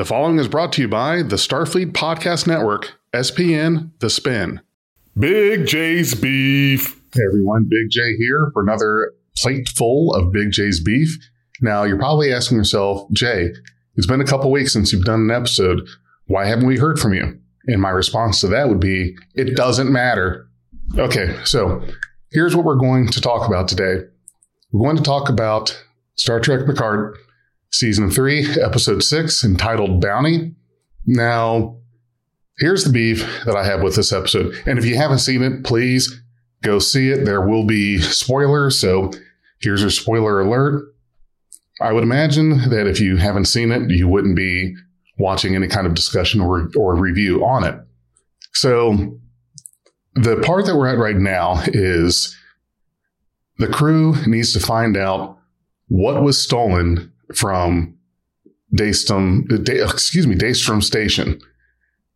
The following is brought to you by the Starfleet Podcast Network, SPN The Spin. Big J's Beef. Hey everyone, Big J here for another plateful of Big J's Beef. Now, you're probably asking yourself, Jay, it's been a couple weeks since you've done an episode. Why haven't we heard from you? And my response to that would be, it doesn't matter. Okay, so here's what we're going to talk about today. We're going to talk about Star Trek Picard season three, episode six, entitled Bounty. Now, here's the beef that I have with this episode. And if you haven't seen it, please go see it. There will be spoilers. So here's your spoiler alert. I would imagine that if you haven't seen it, you wouldn't be watching any kind of discussion or, or review on it. So the part that we're at right now is the crew needs to find out what was stolen from Daystrom, Day, excuse me, Daystrom Station.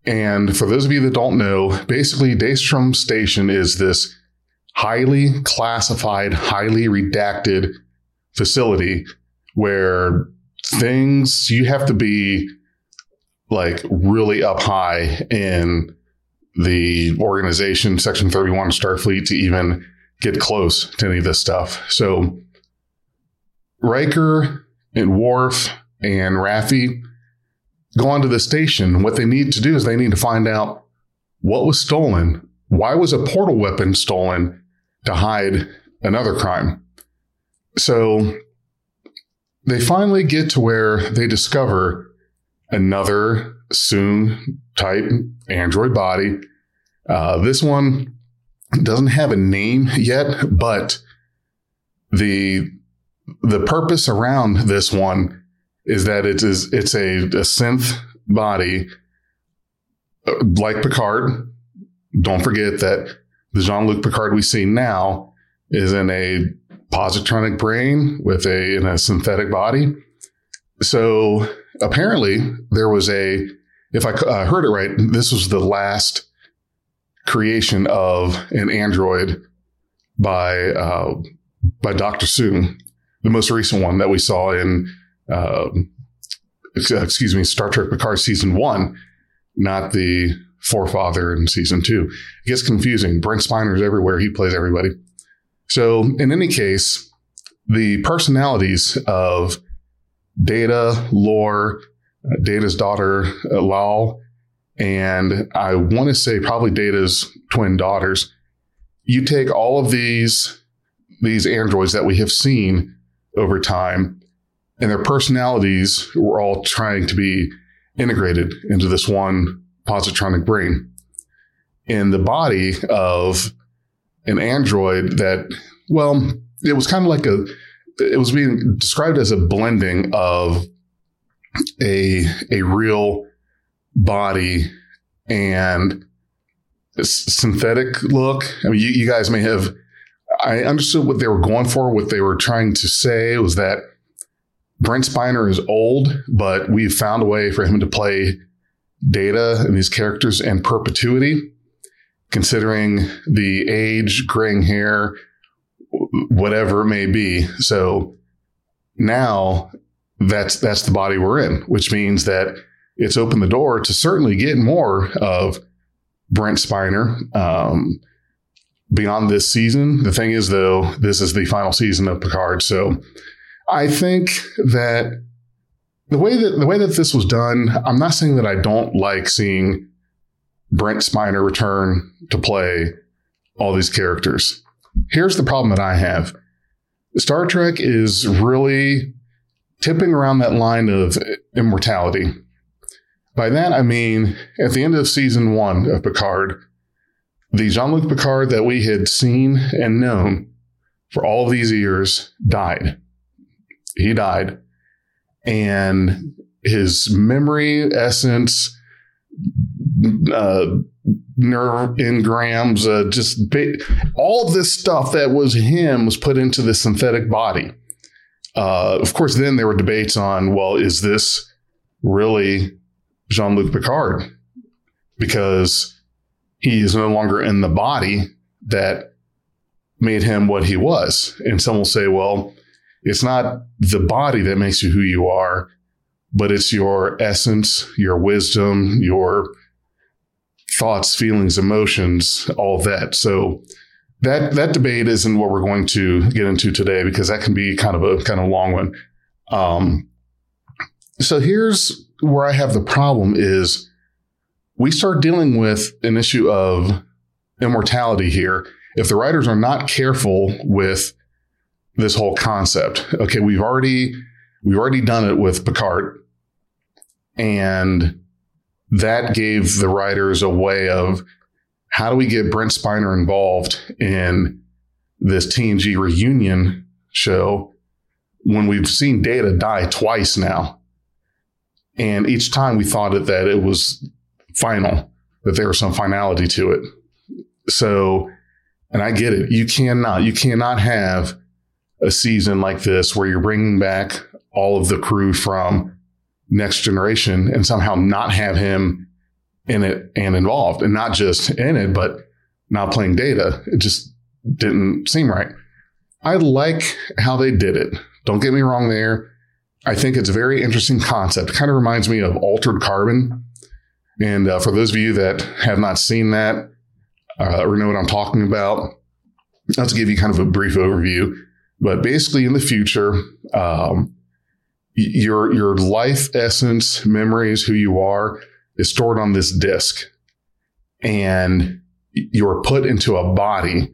And for those of you that don't know, basically Daystrom Station is this highly classified, highly redacted facility where things you have to be like really up high in the organization, Section 31 Starfleet, to even get close to any of this stuff. So Riker and Worf and Raffi go onto the station. What they need to do is they need to find out what was stolen. Why was a portal weapon stolen to hide another crime? So they finally get to where they discover another Soong type android body. Uh, this one doesn't have a name yet, but the the purpose around this one is that it is it's a, a synth body uh, like Picard. Don't forget that the Jean Luc Picard we see now is in a positronic brain with a in a synthetic body. So apparently there was a if I uh, heard it right, this was the last creation of an android by uh, by Doctor Soong, the most recent one that we saw in uh, excuse me Star Trek Picard season one, not the forefather in season two. It gets confusing. Brent Spiner's everywhere; he plays everybody. So, in any case, the personalities of Data, Lore, uh, Data's daughter, uh, Lal, and I want to say probably Data's twin daughters. You take all of these these androids that we have seen over time, and their personalities were all trying to be integrated into this one positronic brain. In the body of an android that, well, it was kind of like a, it was being described as a blending of a, a real body and synthetic look. I mean, you, you guys may have, I understood what they were going for. What they were trying to say was that Brent Spiner is old, but we've found a way for him to play data and these characters in perpetuity considering the age, graying hair, whatever it may be. So now that's that's the body we're in, which means that it's opened the door to certainly get more of Brent Spiner um, beyond this season. The thing is, though, this is the final season of Picard, so I think that the way that the way that this was done, I'm not saying that I don't like seeing Brent Spiner return to play all these characters. Here's the problem that I have Star Trek is really tipping around that line of immortality. By that, I mean, at the end of season one of Picard, the Jean Luc Picard that we had seen and known for all these years died. He died. And his memory, essence, uh, nerve engrams, uh, just all this stuff that was him was put into the synthetic body. Uh, of course, then there were debates on, well, is this really Jean Luc Picard? Because he is no longer in the body that made him what he was. And some will say, well, it's not the body that makes you who you are, but it's your essence, your wisdom, your thoughts, feelings, emotions, all of that. So that that debate isn't what we're going to get into today because that can be kind of a kind of long one. Um, so here's where I have the problem is we start dealing with an issue of immortality here. If the writers are not careful with this whole concept, okay, we've already we've already done it with Picard, and that gave the writers a way of how do we get Brent Spiner involved in this TNG reunion show when we've seen Data die twice now? And each time we thought that it was final, that there was some finality to it. So, and I get it. You cannot, you cannot have a season like this where you're bringing back all of the crew from Next Generation and somehow not have him in it and involved and not just in it, but not playing data. It just didn't seem right. I like how they did it. Don't get me wrong there. I think it's a very interesting concept. It kind of reminds me of altered carbon. And uh, for those of you that have not seen that uh, or know what I'm talking about, let's give you kind of a brief overview. But basically, in the future, um, your your life essence, memories, who you are, is stored on this disk and you're put into a body.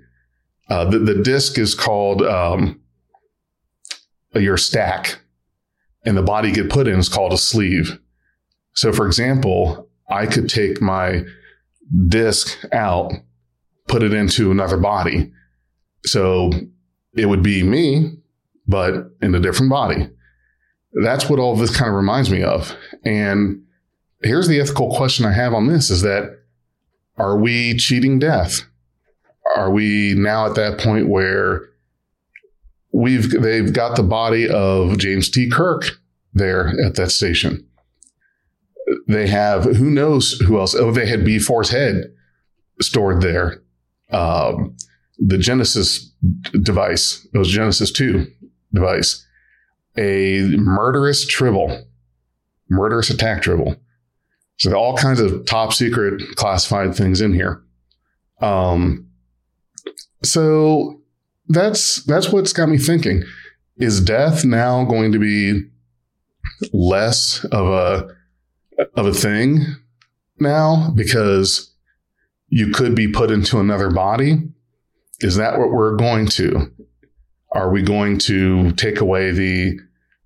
Uh, the, the disk is called um, your stack, and the body you get put in is called a sleeve. So, for example, I could take my disk out, put it into another body. So it would be me, but in a different body. That's what all this kind of reminds me of. And here's the ethical question I have on this is that are we cheating death? Are we now at that point where we've they've got the body of James T. Kirk there at that station? They have who knows who else? Oh, they had B4's head stored there. Um, the Genesis device, it was Genesis 2 device, a murderous tribble, murderous attack tribble so all kinds of top secret classified things in here. Um, so that's that's what's got me thinking. Is death now going to be less of a of a thing now because you could be put into another body? Is that what we're going to? Are we going to take away the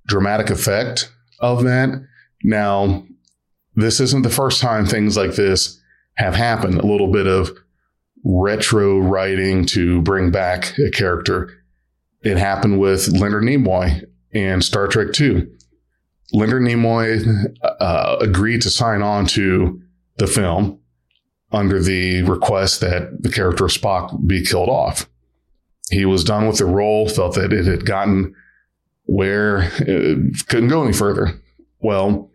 dramatic effect of that? Now, this isn't the first time things like this have happened. A little bit of retro writing to bring back a character. It happened with Leonard Nimoy and Star Trek II. Leonard Nimoy uh, agreed to sign on to the film under the request that the character of Spock be killed off. He was done with the role, felt that it had gotten where it couldn't go any further. Well,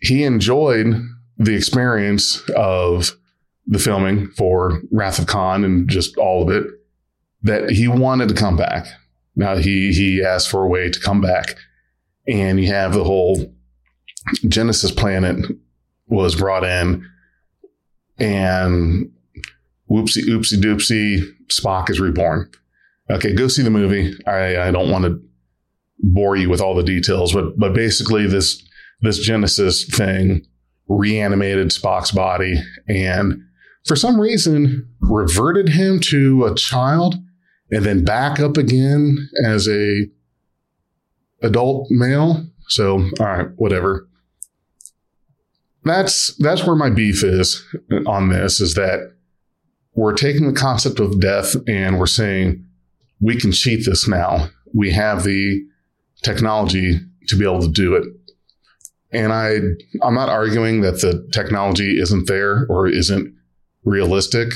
he enjoyed the experience of the filming for Wrath of Khan and just all of it that he wanted to come back. Now he he asked for a way to come back, and you have the whole Genesis planet was brought in, and whoopsie oopsie doopsie, Spock is reborn. Okay, go see the movie. I, I don't want to bore you with all the details, but but basically this this Genesis thing reanimated Spock's body and for some reason reverted him to a child and then back up again as a adult male. So, all right, whatever. That's that's where my beef is on this is that we're taking the concept of death and we're saying we can cheat this now. We have the technology to be able to do it. And I, I'm not arguing that the technology isn't there or isn't realistic.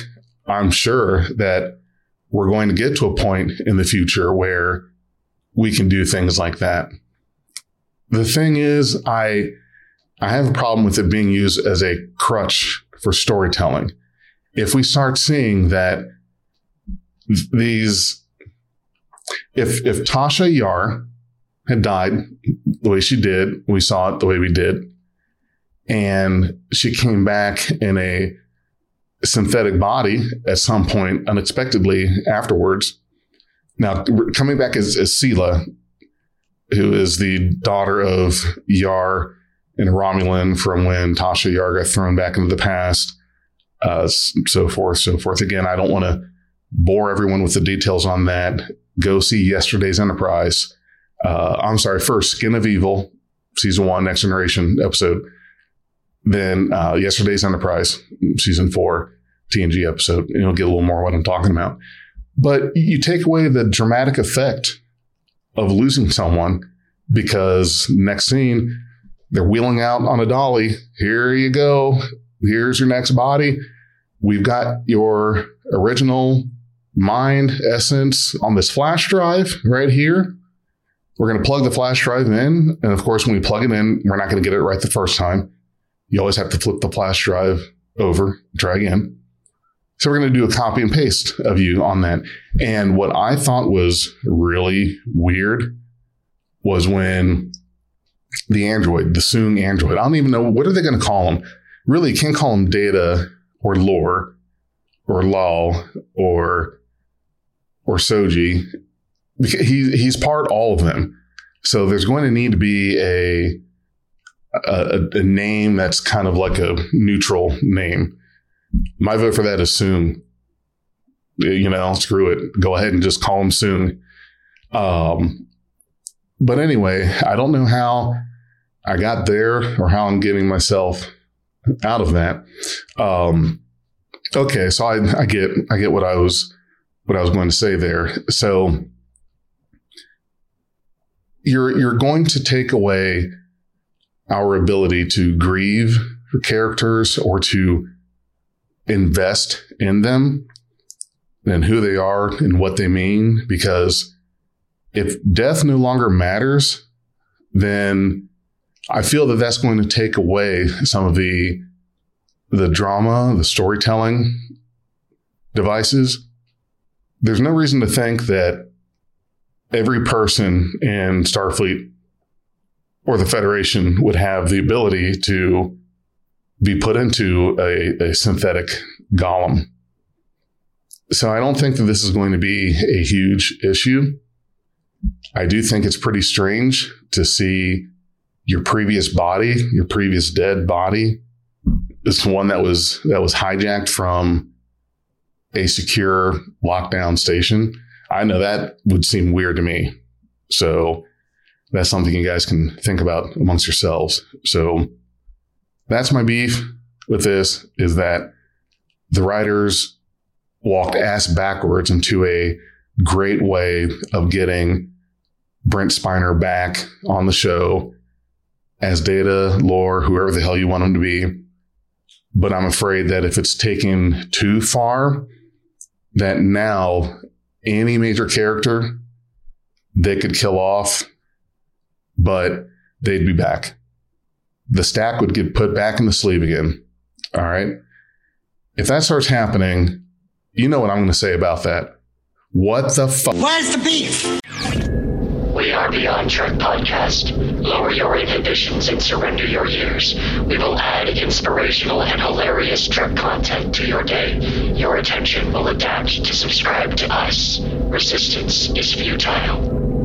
I'm sure that we're going to get to a point in the future where we can do things like that. The thing is, I, I have a problem with it being used as a crutch for storytelling. If we start seeing that these, if, if Tasha Yar, had died the way she did. We saw it the way we did. And she came back in a synthetic body at some point unexpectedly afterwards. Now, coming back as, Sela, who is the daughter of Yar and Romulan from when Tasha Yar got thrown back into the past, uh, so forth, so forth. Again, I don't want to bore everyone with the details on that. Go see yesterday's Enterprise. Uh, I'm sorry, first Skin of Evil, season one, Next Generation episode. Then uh, yesterday's Enterprise, season four, TNG episode. And you'll get a little more what I'm talking about. But you take away the dramatic effect of losing someone because next scene, they're wheeling out on a dolly. Here you go. Here's your next body. We've got your original mind essence on this flash drive right here. We're going to plug the flash drive in. And of course, when we plug it in, we're not going to get it right the first time. You always have to flip the flash drive over, try again. So we're going to do a copy and paste of you on that. And what I thought was really weird was when the android, the Soong android, I don't even know what are they going to call him. Really, can't call him Data or Lore or Lal or or Soji. He, he's part all of them. So there's going to need to be a, a, a name that's kind of like a neutral name. My vote for that is Soong. You know, screw it. Go ahead and just call him Soong. Um, but anyway, I don't know how I got there or how I'm getting myself out of that. Um, okay, so I, I get I get what I was what I was going to say there. So you're you're going to take away our ability to grieve characters or to invest in them and who they are and what they mean because if death no longer matters then i feel that that's going to take away some of the the drama the storytelling devices. There's no reason to think that every person in Starfleet or the Federation would have the ability to be put into a, a synthetic golem. So I don't think that this is going to be a huge issue. I do think it's pretty strange to see your previous body, your previous dead body, this one that was that was hijacked from a secure lockdown station. I know that would seem weird to me. So that's something you guys can think about amongst yourselves. So that's my beef with this is that the writers walked ass backwards into a great way of getting Brent Spiner back on the show as data, lore, whoever the hell you want him to be. But I'm afraid that if it's taken too far, that now any major character they could kill off, but they'd be back. The stack would get put back in the sleeve again. All right. If that starts happening, you know what I'm going to say about that. What the fuck? Where's the beef? We are Beyond Trek Podcast. Lower your inhibitions and surrender your years. We will add inspirational and hilarious trip content to your day. Your attention will adapt to subscribe to us. Resistance is futile.